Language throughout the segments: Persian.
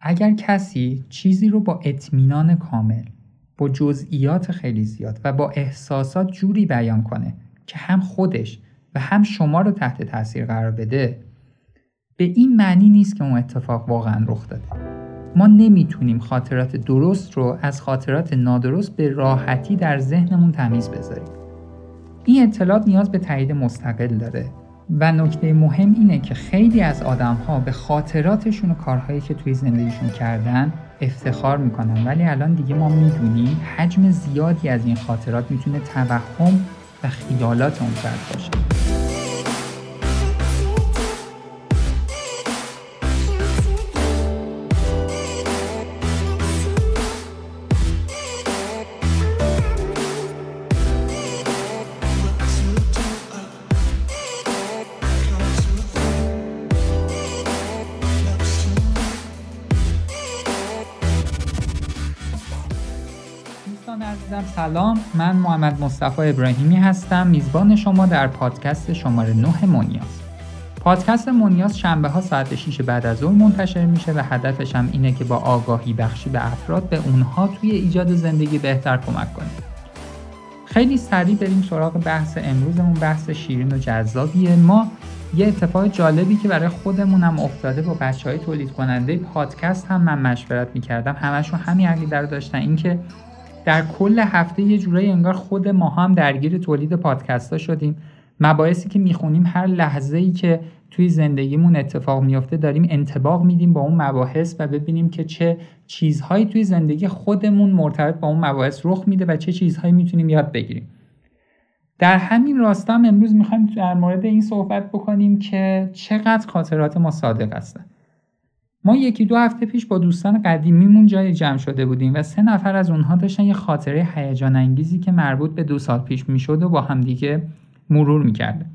اگر کسی چیزی رو با اطمینان کامل با جزئیات خیلی زیاد و با احساسات جوری بیان کنه که هم خودش و هم شما رو تحت تاثیر قرار بده به این معنی نیست که اون اتفاق واقعا رخ داده. ما نمی‌تونیم خاطرات درست رو از خاطرات نادرست به راحتی در ذهنمون تمیز بذاریم. این اطلاعات نیاز به تایید مستقل داره. و نکته مهم اینه که خیلی از آدم ها به خاطراتشون و کارهایی که توی زندگیشون کردن افتخار می‌کنن. ولی الان دیگه ما می‌دونیم حجم زیادی از این خاطرات می‌تونه توهم و خیالات اون فرد باشه. من محمد مصطفی ابراهیمی هستم. میزبان شما در پادکست شماره 9 مونیاز پادکست مونیاز شنبه ها ساعت 6 بعد از ظهر منتشر میشه و هدفش هم اینه که با آگاهی بخشی به افراد به اونها توی ایجاد زندگی بهتر کمک کنه. خیلی سریع بریم سراغ بحث امروزمون بحث شیرین و جذابیه. ما یه اتفاق جالبی که برای خودمون هم افتاده با بچه های تولید کننده پادکست هم من مشورت می‌کردم. همشون همین عقیده رو داشتن. اینکه در کل هفته یه جورایی انگار خود ما هم درگیر تولید پادکست ها شدیم. مباحثی که می‌خونیم هر لحظه ای که توی زندگیمون اتفاق میافته داریم انتباق میدیم با اون مباحث و ببینیم که چه چیزهایی توی زندگی خودمون مرتبط با اون مباحث رخ میده و چه چیزهایی می‌تونیم یاد بگیریم. در همین راستا هم امروز می‌خوایم در مورد این صحبت بکنیم که چقدر خاطرات ما صادق هستن. ما یکی دو هفته پیش با دوستان قدیمیمون جای جمع شده بودیم و سه نفر از اونها داشتن یه خاطره هیجان انگیزی که مربوط به دو سال پیش می‌شد و با همدیگه مرور می‌کرده.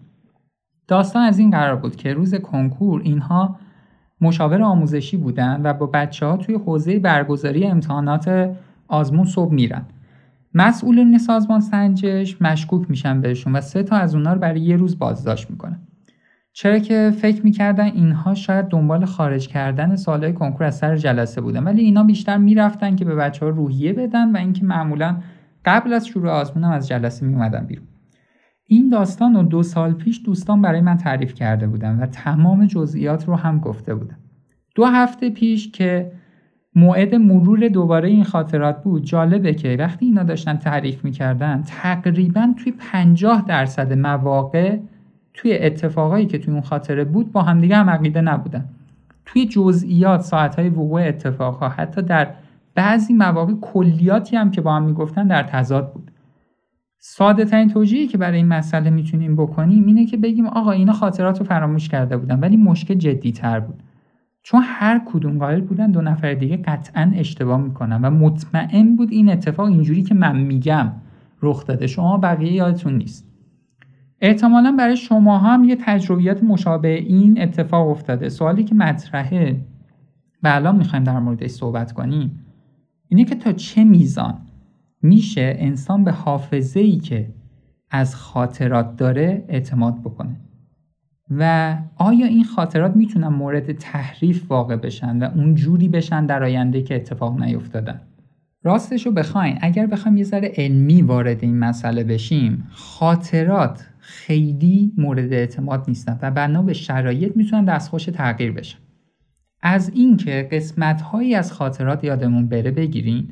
داستان از این قرار بود که روز کنکور اینها مشاور آموزشی بودن و با بچه ها توی حوزه برگزاری امتحانات آزمون صبح میرن. مسئولین سازمان سنجش مشکوک میشن بهشون و سه تا از اونها رو برای یه روز بازداشت می‌کنن. چرا که فکر می‌کردن اینها شاید دنبال خارج کردن سالهای کنکور از سر جلسه بودن. ولی اینا بیشتر می‌رفتن که به بچه ها روحیه بدن و اینکه معمولا قبل از شروع آزمون هم از جلسه میومدن بیرون. این داستان رو دو سال پیش دوستان برای من تعریف کرده بودن و تمام جزئیات رو هم گفته بودن. دو هفته پیش که موعد مرور دوباره این خاطرات بود جالبه که وقتی اینا داشتن تعریف می‌کردن تقریبا توی 50 درصد مواقع توی اتفاقایی که توی اون خاطره بود با همدیگه هم عقیده نبودن. توی جزئیات ساعتهای وقوع اتفاقها حتی در بعضی مواقع کلیاتی هم که با هم می‌گفتن در تضاد بود. ساده ترین توجیهی که برای این مسئله می‌تونیم بکنیم اینه که بگیم آقا اینا خاطرات رو فراموش کرده بودن ولی مشکل جدی تر بود. چون هر کدوم قائل بودن دو نفر دیگه قطعا اشتباه می‌کنن و مطمئن بود این اتفاق اینجوری که من میگم رخ داده. شما بقیه یادتون نیست. احتمالا برای شما هم یه تجربیات مشابه این اتفاق افتاده. سوالی که مطرحه. و الان می‌خوایم در موردش صحبت کنیم. اینه که تا چه میزان میشه انسان به حافظه ای که از خاطرات داره اعتماد بکنه؟ و آیا این خاطرات می‌تونن مورد تحریف واقع بشن و اون جوری بشن در آینده که اتفاق نیفتادن؟ راستشو بخواین. اگر بخوایم یه ذره علمی وارد این مسئله بشیم خاطرات خیلی مورد اعتماد نیستن و بنا به شرایط می‌تونن دستخوش تغییر بشن. از اینکه قسمت هایی از خاطرات یادمون بره بگیرین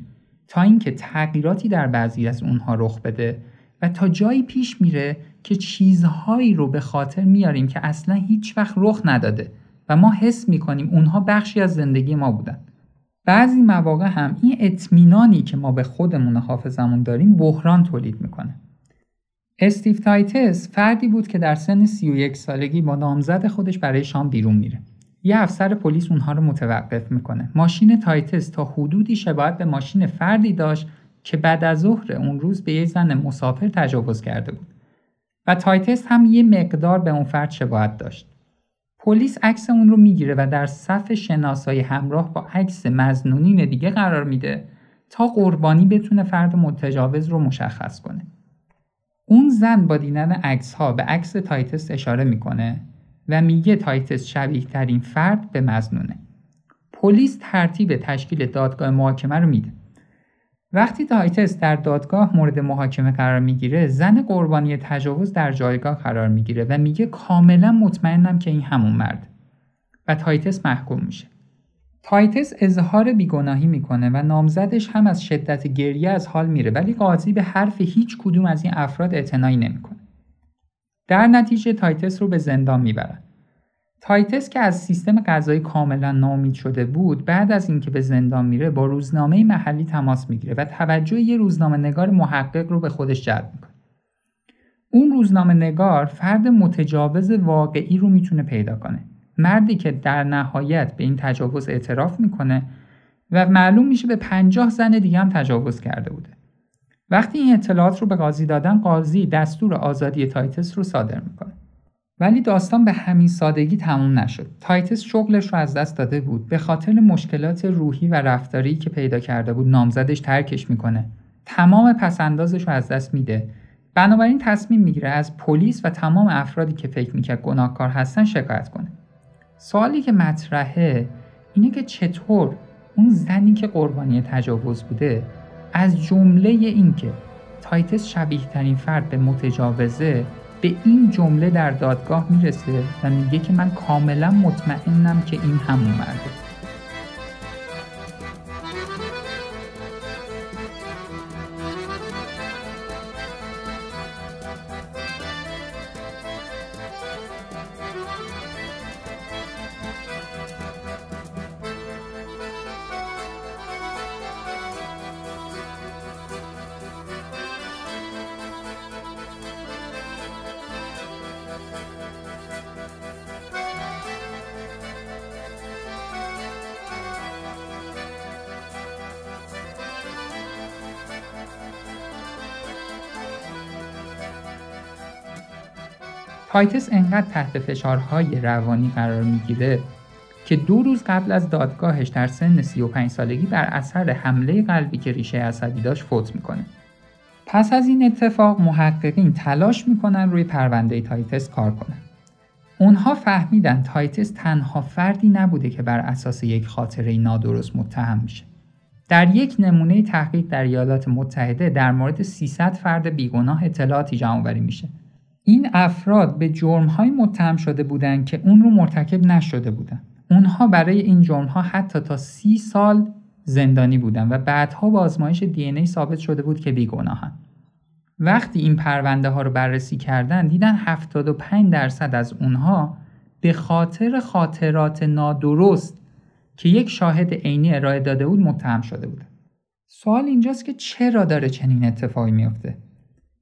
تا اینکه تغییراتی در بعضی از اونها رخ بده و تا جایی پیش میره که چیزهایی رو به خاطر میاریم که اصلا هیچ وقت رخ نداده و ما حس می‌کنیم اونها بخشی از زندگی ما بودن. بعضی مواقع هم این اطمینانی که ما به خودمون حافظمون داریم بحران تولید می‌کنه. استیو تایتس فردی بود که در سن 31 سالگی با نامزد خودش برای شام بیرون میره. یه افسر پلیس اونها رو متوقف می‌کنه. ماشین تایتس تا حدودی شباهت به ماشین فردی داشت که بعد از ظهر اون روز به یه زن مسافر تجاوز کرده بود. و تایتس هم یه مقدار به اون فرد شباهت داشت. پلیس عکس اون رو می‌گیره و در صف شناسایی همراه با عکس مزنونین دیگه قرار میده تا قربانی بتونه فرد متجاوز رو مشخص کنه. اون زن با دیدن عکس ها به عکس تایتس اشاره می‌کنه و میگه تایتس شبیه ترین فرد به مزنونه. پلیس ترتیب تشکیل دادگاه محاکمه رو میده. وقتی تایتس در دادگاه مورد محاکمه قرار می‌گیره زن قربانی تجاوز در جایگاه قرار می‌گیره و میگه کاملا مطمئنم که این همون مرد. و تایتس محکوم میشه. تایتس اظهار بیگناهی می‌کنه و نامزدش هم از شدت گریه از حال میره ولی قاضی به حرف هیچ کدوم از این افراد اعتنایی نمی‌کنه. در نتیجه تایتس رو به زندان می‌برن. تایتس که از سیستم قضایی کاملا ناامید شده بود بعد از اینکه به زندان میره با روزنامه محلی تماس می‌گیره و توجه یه روزنامه نگار محقق رو به خودش جلب می‌کنه. اون روزنامه نگار فرد متجاوز واقعی رو می‌تونه پیدا کنه. مردی که در نهایت به این تجاوز اعتراف می‌کنه و معلوم میشه به پنجاه زن دیگه هم تجاوز کرده بوده وقتی این اطلاعات رو به قاضی دادن قاضی دستور آزادی تایتس رو صادر می‌کنه ولی داستان به همین سادگی تموم نشد. تایتس شغلش رو از دست داده بود. به خاطر مشکلات روحی و رفتاری که پیدا کرده بود نامزدش ترکش می‌کنه. تمام پس‌اندازش رو از دست میده. بنابراین تصمیم می‌گیره از پلیس و تمام افرادی که فکر می‌کرد گناهکار هستن شکایت کنه. سوالی که مطرحه اینه که چطور اون زنی که قربانی تجاوز بوده از جمله اینکه تایتس شبیه ترین فرد به متجاوزه به این جمله در دادگاه می‌رسه و میگه که من کاملا مطمئنم که این همون مرده. تایتس انقدر تحت فشارهای روانی قرار می‌گیره که دو روز قبل از دادگاهش در سن 35 سالگی بر اثر حمله قلبی که ریشه عصبی داشت فوت می‌کنه. پس از این اتفاق محققین تلاش می‌کنن روی پرونده تایتس کار کنن. اونها فهمیدن تایتس تنها فردی نبوده که بر اساس یک خاطره نادرست متهم میشه. در یک نمونه تحقیق در ایالات متحده در مورد 300 فرد بیگناه اطلاعاتی جمع میشه این افراد به جرمهایی متهم شده بودند که اون رو مرتکب نشده بودند. اونها برای این جرمها حتی تا سی سال زندانی بودن و بعدها با آزمایش دی ای ثابت شده بود که بیگناهن. وقتی این پرونده ها رو بررسی کردن دیدن 75 درصد از اونها به خاطر خاطرات نادرست که یک شاهد عینی ارائه داده بود متهم شده بودن. سوال اینجاست که چرا داره چنین اتفاقی میافته؟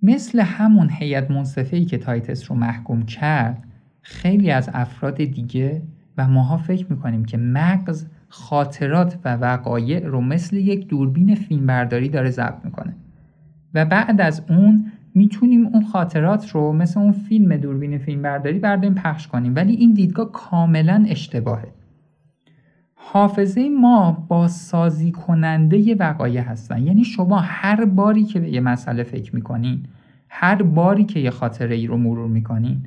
مثل همون هیئت منصفه که تایتس رو محکوم کرد خیلی از افراد دیگه و ماها فکر می‌کنیم که مغز خاطرات و وقایع رو مثل یک دوربین فیلمبرداری داره ضبط می‌کنه. و بعد از اون می‌تونیم اون خاطرات رو مثل اون فیلم دوربین فیلمبرداری برداریم پخش کنیم. ولی این دیدگاه کاملا اشتباهه. حافظه ما با سازی کننده وقایع هستن. یعنی شما هر باری که به یه مسئله فکر می‌کنین هر باری که یه خاطره ای رو مرور می‌کنین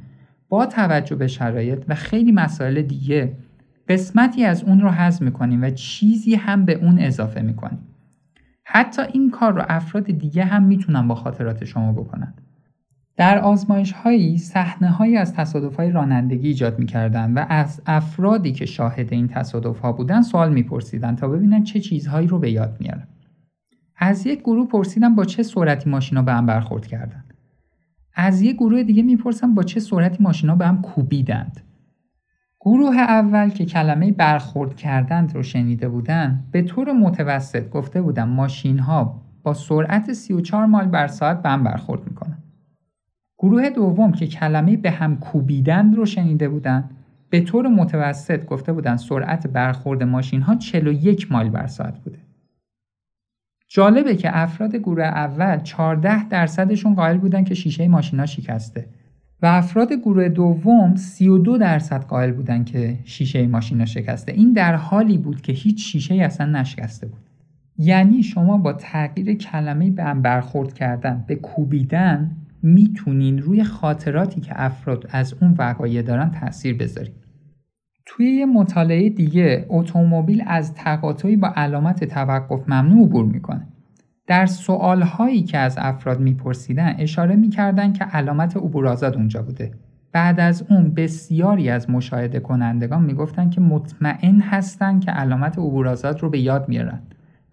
با توجه به شرایط و خیلی مسائل دیگه قسمتی از اون رو حذف می‌کنیم و چیزی هم به اون اضافه می‌کنیم حتی این کار رو افراد دیگه هم می‌تونن با خاطرات شما بکنن. در آزمایش هایی صحنه هایی از تصادف های رانندگی ایجاد می‌کردن و از افرادی که شاهد این تصادف ها بودن سوال میپرسیدن تا ببینن چه چیزهایی رو به یاد میارن از یک گروه پرسیدن با چه سرعتی ماشینا به هم برخورد کردن از یک گروه دیگه می‌پرسن با چه سرعتی ماشینا به هم کوبیدند. گروه اول که کلمه برخورد کردند رو شنیده بودن به طور متوسط گفته بودن ماشین ها با سرعت 34 مایل بر ساعت به هم برخورد می‌کنن گروه دوم که کلمه به هم کوبیدن رو شنیده بودند به طور متوسط گفته بودند سرعت برخورد ماشین ها 41 مایل بر ساعت بوده. جالبه که افراد گروه اول 14 درصدشون قائل بودن که شیشه ماشینا شکسته و افراد گروه دوم 32 درصد قائل بودن که شیشه ماشینا شکسته این در حالی بود که هیچ شیشه اصلا نشکسته بود یعنی شما با تغییر کلمه به هم برخورد کردن به کوبیدن می‌تونین روی خاطراتی که افراد از اون وقایع دارن تاثیر بذارید توی یه مطالعه دیگه اتومبیل از تقاطعی با علامت توقف ممنوع عبور می‌کنه. در سوالهایی که از افراد میپرسیدن اشاره می‌کردن که علامت عبور آزاد اونجا بوده. بعد از اون بسیاری از مشاهده کنندگان می‌گفتن که مطمئن هستن که علامت عبور آزاد رو به یاد میارن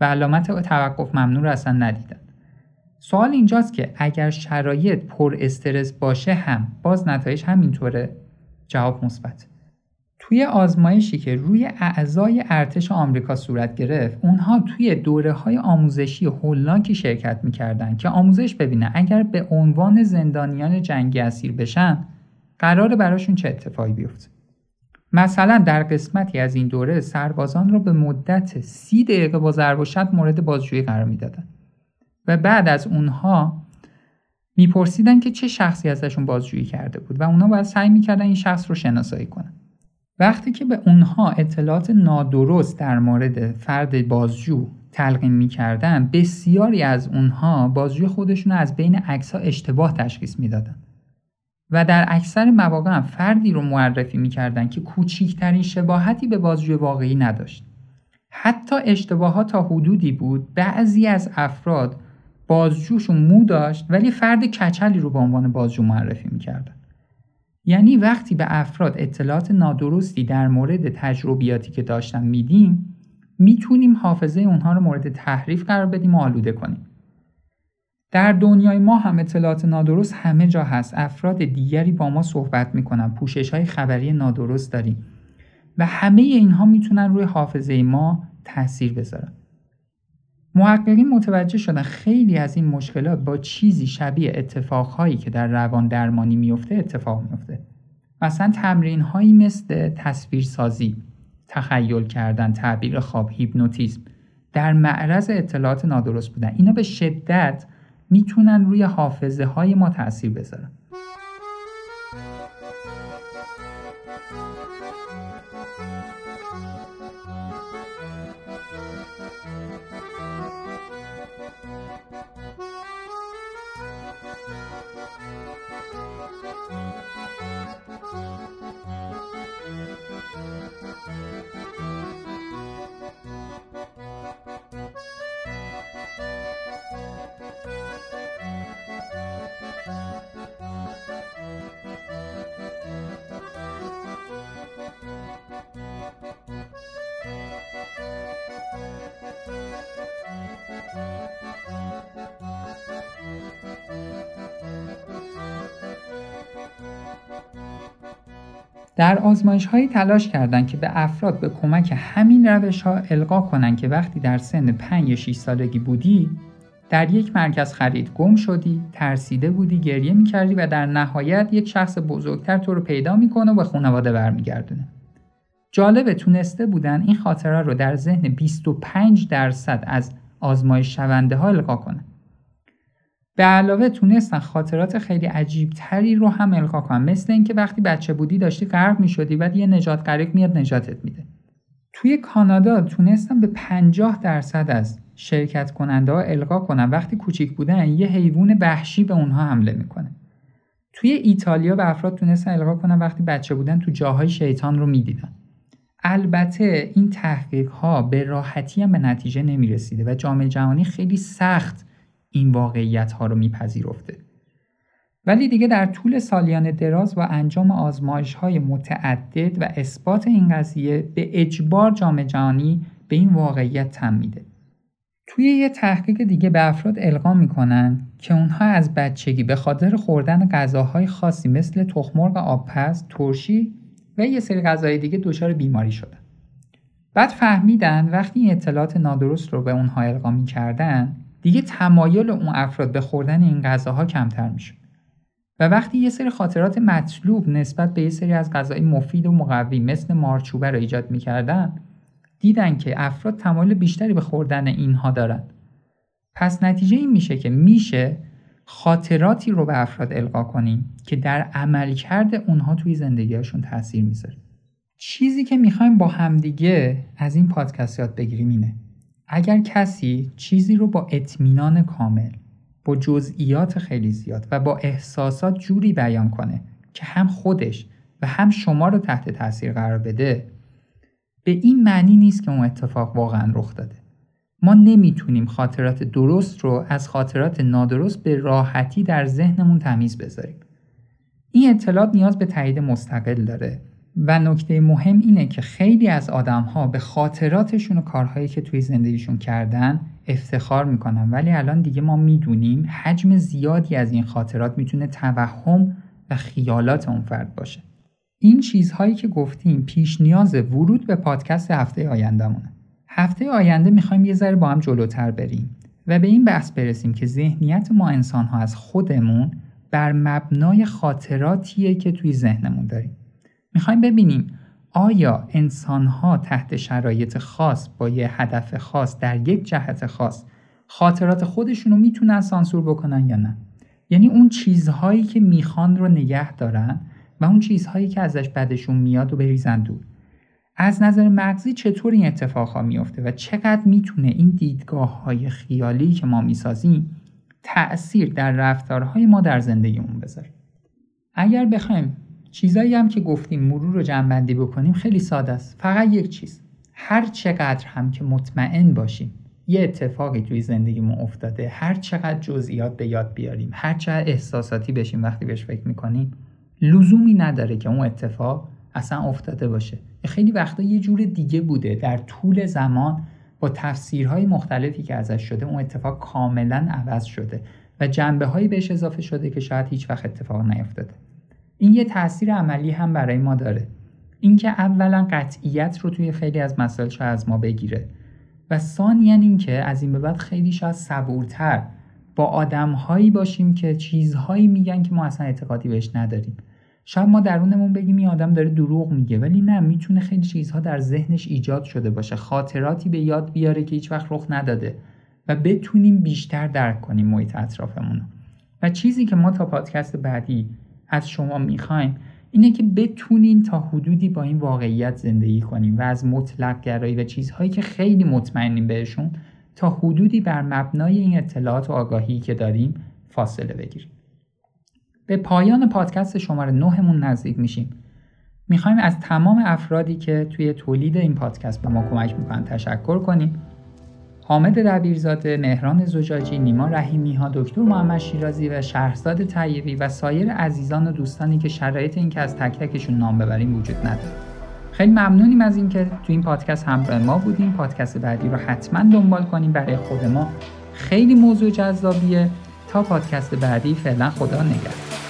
و علامت توقف ممنوع رو اصلا ندیدن. سوال اینجاست که اگر شرایط پر استرس باشه هم باز نتایج همینطوره؟ جواب مثبت. توی آزمایشی که روی اعضای ارتش آمریکا صورت گرفت اونها توی دوره های آموزشی هولناکی شرکت می‌کردن که آموزش ببینن اگر به عنوان زندانیان جنگی اسیر بشن قرار براشون چه اتفاقی بیفته. مثلا در قسمتی از این دوره سربازان را به مدت سی دقیقه با ضرب و مورد بازجویی قرار می‌دادن. و بعد از اونها میپرسیدن که چه شخصی ازشون بازجویی کرده بود و اونها باید سعی می‌کردن این شخص رو شناسایی کنن. وقتی که به اونها اطلاعات نادرست در مورد فرد بازجو تلقین می‌کردن بسیاری از اونها بازجوی خودشون از بین عکس اشتباه تشخیص می‌دادن. و در اکثر مواقع هم فردی رو معرفی می‌کردن که کوچیکترین شباهتی به بازجوی واقعی نداشت. حتی اشتباهات تا حدودی بود بعضی از افراد بازجوشون مو داشت ولی فرد کچلی رو به عنوان بازجو معرفی می‌کردن. یعنی وقتی به افراد اطلاعات نادرستی در مورد تجربیاتی که داشتن میدیم می‌تونیم حافظه اونها رو مورد تحریف قرار بدیم و آلوده کنیم. در دنیای ما هم اطلاعات نادرست همه جا هست. افراد دیگری با ما صحبت می‌کنن پوشش های خبری نادرست داریم و همه اینها می‌تونن روی حافظه ما تاثیر بذارن. محققین متوجه شدن خیلی از این مشکلات با چیزی شبیه اتفاقهایی که در روان درمانی میفته اتفاق میفته مثلا تمرین هایی مثل تصویرسازی تخیل کردن تعبیر خواب هیپنوتیزم در معرض اطلاعات نادرست بودن. اینا به شدت می‌تونن روی حافظه های ما تاثیر بذارن. Thank you. در آزمایش هایی تلاش کردند که به افراد به کمک همین روش ها القا کنند که وقتی در سن 5 یا 6 سالگی بودی در یک مرکز خرید گم شدی، ترسیده بودی، گریه می‌کردی و در نهایت یک شخص بزرگتر تو رو پیدا می‌کنه و به خانواده برمیگردونه. جالبه تونسته بودن این خاطره رو در ذهن 25 درصد از آزمایش شونده ها القا کنن. به علاوه تونستن خاطرات خیلی عجیب تری رو هم القا کنن. مثل اینکه وقتی بچه بودی داشتی غرق می‌شدی بعد یه نجات غریق میاد نجاتت میده. توی کانادا تونستن به 50 درصد از شرکت کننده ها القا کنن. وقتی کوچیک بودن یه حیوان وحشی به اونها حمله می‌کنه. توی ایتالیا به افراد تونستن القا کنن وقتی بچه بودن تو جاهای شیطان رو می‌دیدن. البته این تحقیق ها به راحتی هم به نتیجه نمی‌رسیده و جامعه جهانی خیلی سخت این واقعیت ها رو میپذیرفته ولی دیگه در طول سالیان دراز و انجام آزمایش های متعدد و اثبات این قضیه به اجبار جامعه جهانی به این واقعیت تم میده توی یه تحقیق دیگه به افراد القا می‌کنن که اونها از بچگی به خاطر خوردن غذاهای خاصی مثل تخمرغ آبپز، ترشی و یه سری غذای دیگه دچار بیماری شدن. بعد فهمیدن وقتی این اطلاعات نادرست رو به اونها القا می‌کردن دیگه تمایل اون افراد به خوردن این غذاها کمتر میشه. و وقتی یه سری خاطرات مطلوب نسبت به یه سری از غذای مفید و مقوی مثل مارچوبه رو ایجاد می‌کردن دیدن که افراد تمایل بیشتری به خوردن اینها دارن. پس نتیجه این میشه که میشه خاطراتی رو به افراد القا کنیم که در عملکرد اونها توی زندگیشون تاثیر می‌ذاره. چیزی که می‌خوایم با همدیگه از این پادکست یاد بگیریم اینه. اگر کسی چیزی رو با اطمینان کامل با جزئیات خیلی زیاد و با احساسات جوری بیان کنه که هم خودش و هم شما رو تحت تاثیر قرار بده به این معنی نیست که اون اتفاق واقعا رخ داده. ما نمی‌تونیم خاطرات درست رو از خاطرات نادرست به راحتی در ذهنمون تمیز بذاریم. این اطلاعات نیاز به تایید مستقل داره. و نکته مهم اینه که خیلی از آدم ها به خاطراتشون و کارهایی که توی زندگیشون کردن افتخار می‌کنن. ولی الان دیگه ما می‌دونیم حجم زیادی از این خاطرات می‌تونه توهم و خیالات اون فرد باشه. این چیزهایی که گفتیم پیش نیاز ورود به پادکست هفته آیندهمونه. هفته آینده می‌خوایم یه ذره با هم جلوتر بریم و به این بحث برسیم که ذهنیت ما انسان ها از خودمون بر مبنای خاطراتیه که توی ذهنمون داریم. می‌خوایم ببینیم آیا انسان ها تحت شرایط خاص با یه هدف خاص در یک جهت خاص خاطرات خودشون رو می‌تونن سانسور بکنن یا نه؟ یعنی اون چیزهایی که می‌خوان رو نگه دارن و اون چیزهایی که ازش بدشون میاد و بریزن دور. از نظر مغزی چطور این اتفاقها میفته و چقدر می‌تونه این دیدگاه های خیالی که ما می‌سازیم تأثیر در رفتارهای ما در زندگیمون بذاره؟ اگر بخوایم چیزایی هم که گفتیم مرور رو جمعبندی بکنیم خیلی ساده است. فقط یک چیز. هر چقدر هم که مطمئن باشیم یه اتفاقی توی زندگیمون افتاده هر چقدر جزئیات به یاد بیاریم هر چقدر احساساتی بشیم وقتی بهش فکر می‌کنیم لزومی نداره که اون اتفاق اصلا افتاده باشه. خیلی وقتا یه جور دیگه بوده. در طول زمان با تفسیرهای مختلفی که ازش شده اون اتفاق کاملا عوض شده و جنبه هایی بهش اضافه شده که شاید هیچ وقت اتفاق نیفتاده. این یه تاثیر عملی هم برای ما داره. اینکه اولا قطعیت رو توی خیلی از مسائل شاید از ما بگیره. و ثانیا اینکه از این به بعد خیلی شاید صبورتر با آدمهایی باشیم که چیزهایی میگن که ما اصلا اعتقادی بهش نداریم. شاید ما درونمون بگیم این آدم داره دروغ میگه ولی نه می‌تونه خیلی چیزها در ذهنش ایجاد شده باشه. خاطراتی به یاد بیاره که هیچ وقت رخ نداده و بتونیم بیشتر درک کنیم محیط اطرافمون و چیزی که ما تا پادکست بعدی از شما می‌خوایم اینه که بتونین تا حدودی با این واقعیت زندگی کنیم و از مطلق گرایی و چیزهایی که خیلی مطمئنیم بهشون تا حدودی بر مبنای این اطلاعات و آگاهی که داریم فاصله بگیریم. به پایان پادکست شماره نهمون نزدیک میشیم. می‌خوایم از تمام افرادی که توی تولید این پادکست به ما کمک می‌کنن تشکر کنیم. حامد دبیرزاده، مهران زجاجی، نیما رحیمی ها، دکتر محمد شیرازی و شهرزاد طیبی و سایر عزیزان و دوستانی که شرایط این که از تک تکشون نام ببریم وجود نداره. خیلی ممنونیم از اینکه تو این پادکست همراه ما بودیم. پادکست بعدی رو حتما دنبال کنیم برای خود ما. خیلی موضوع جذابیه. تا پادکست بعدی فعلا خدا نگهدار.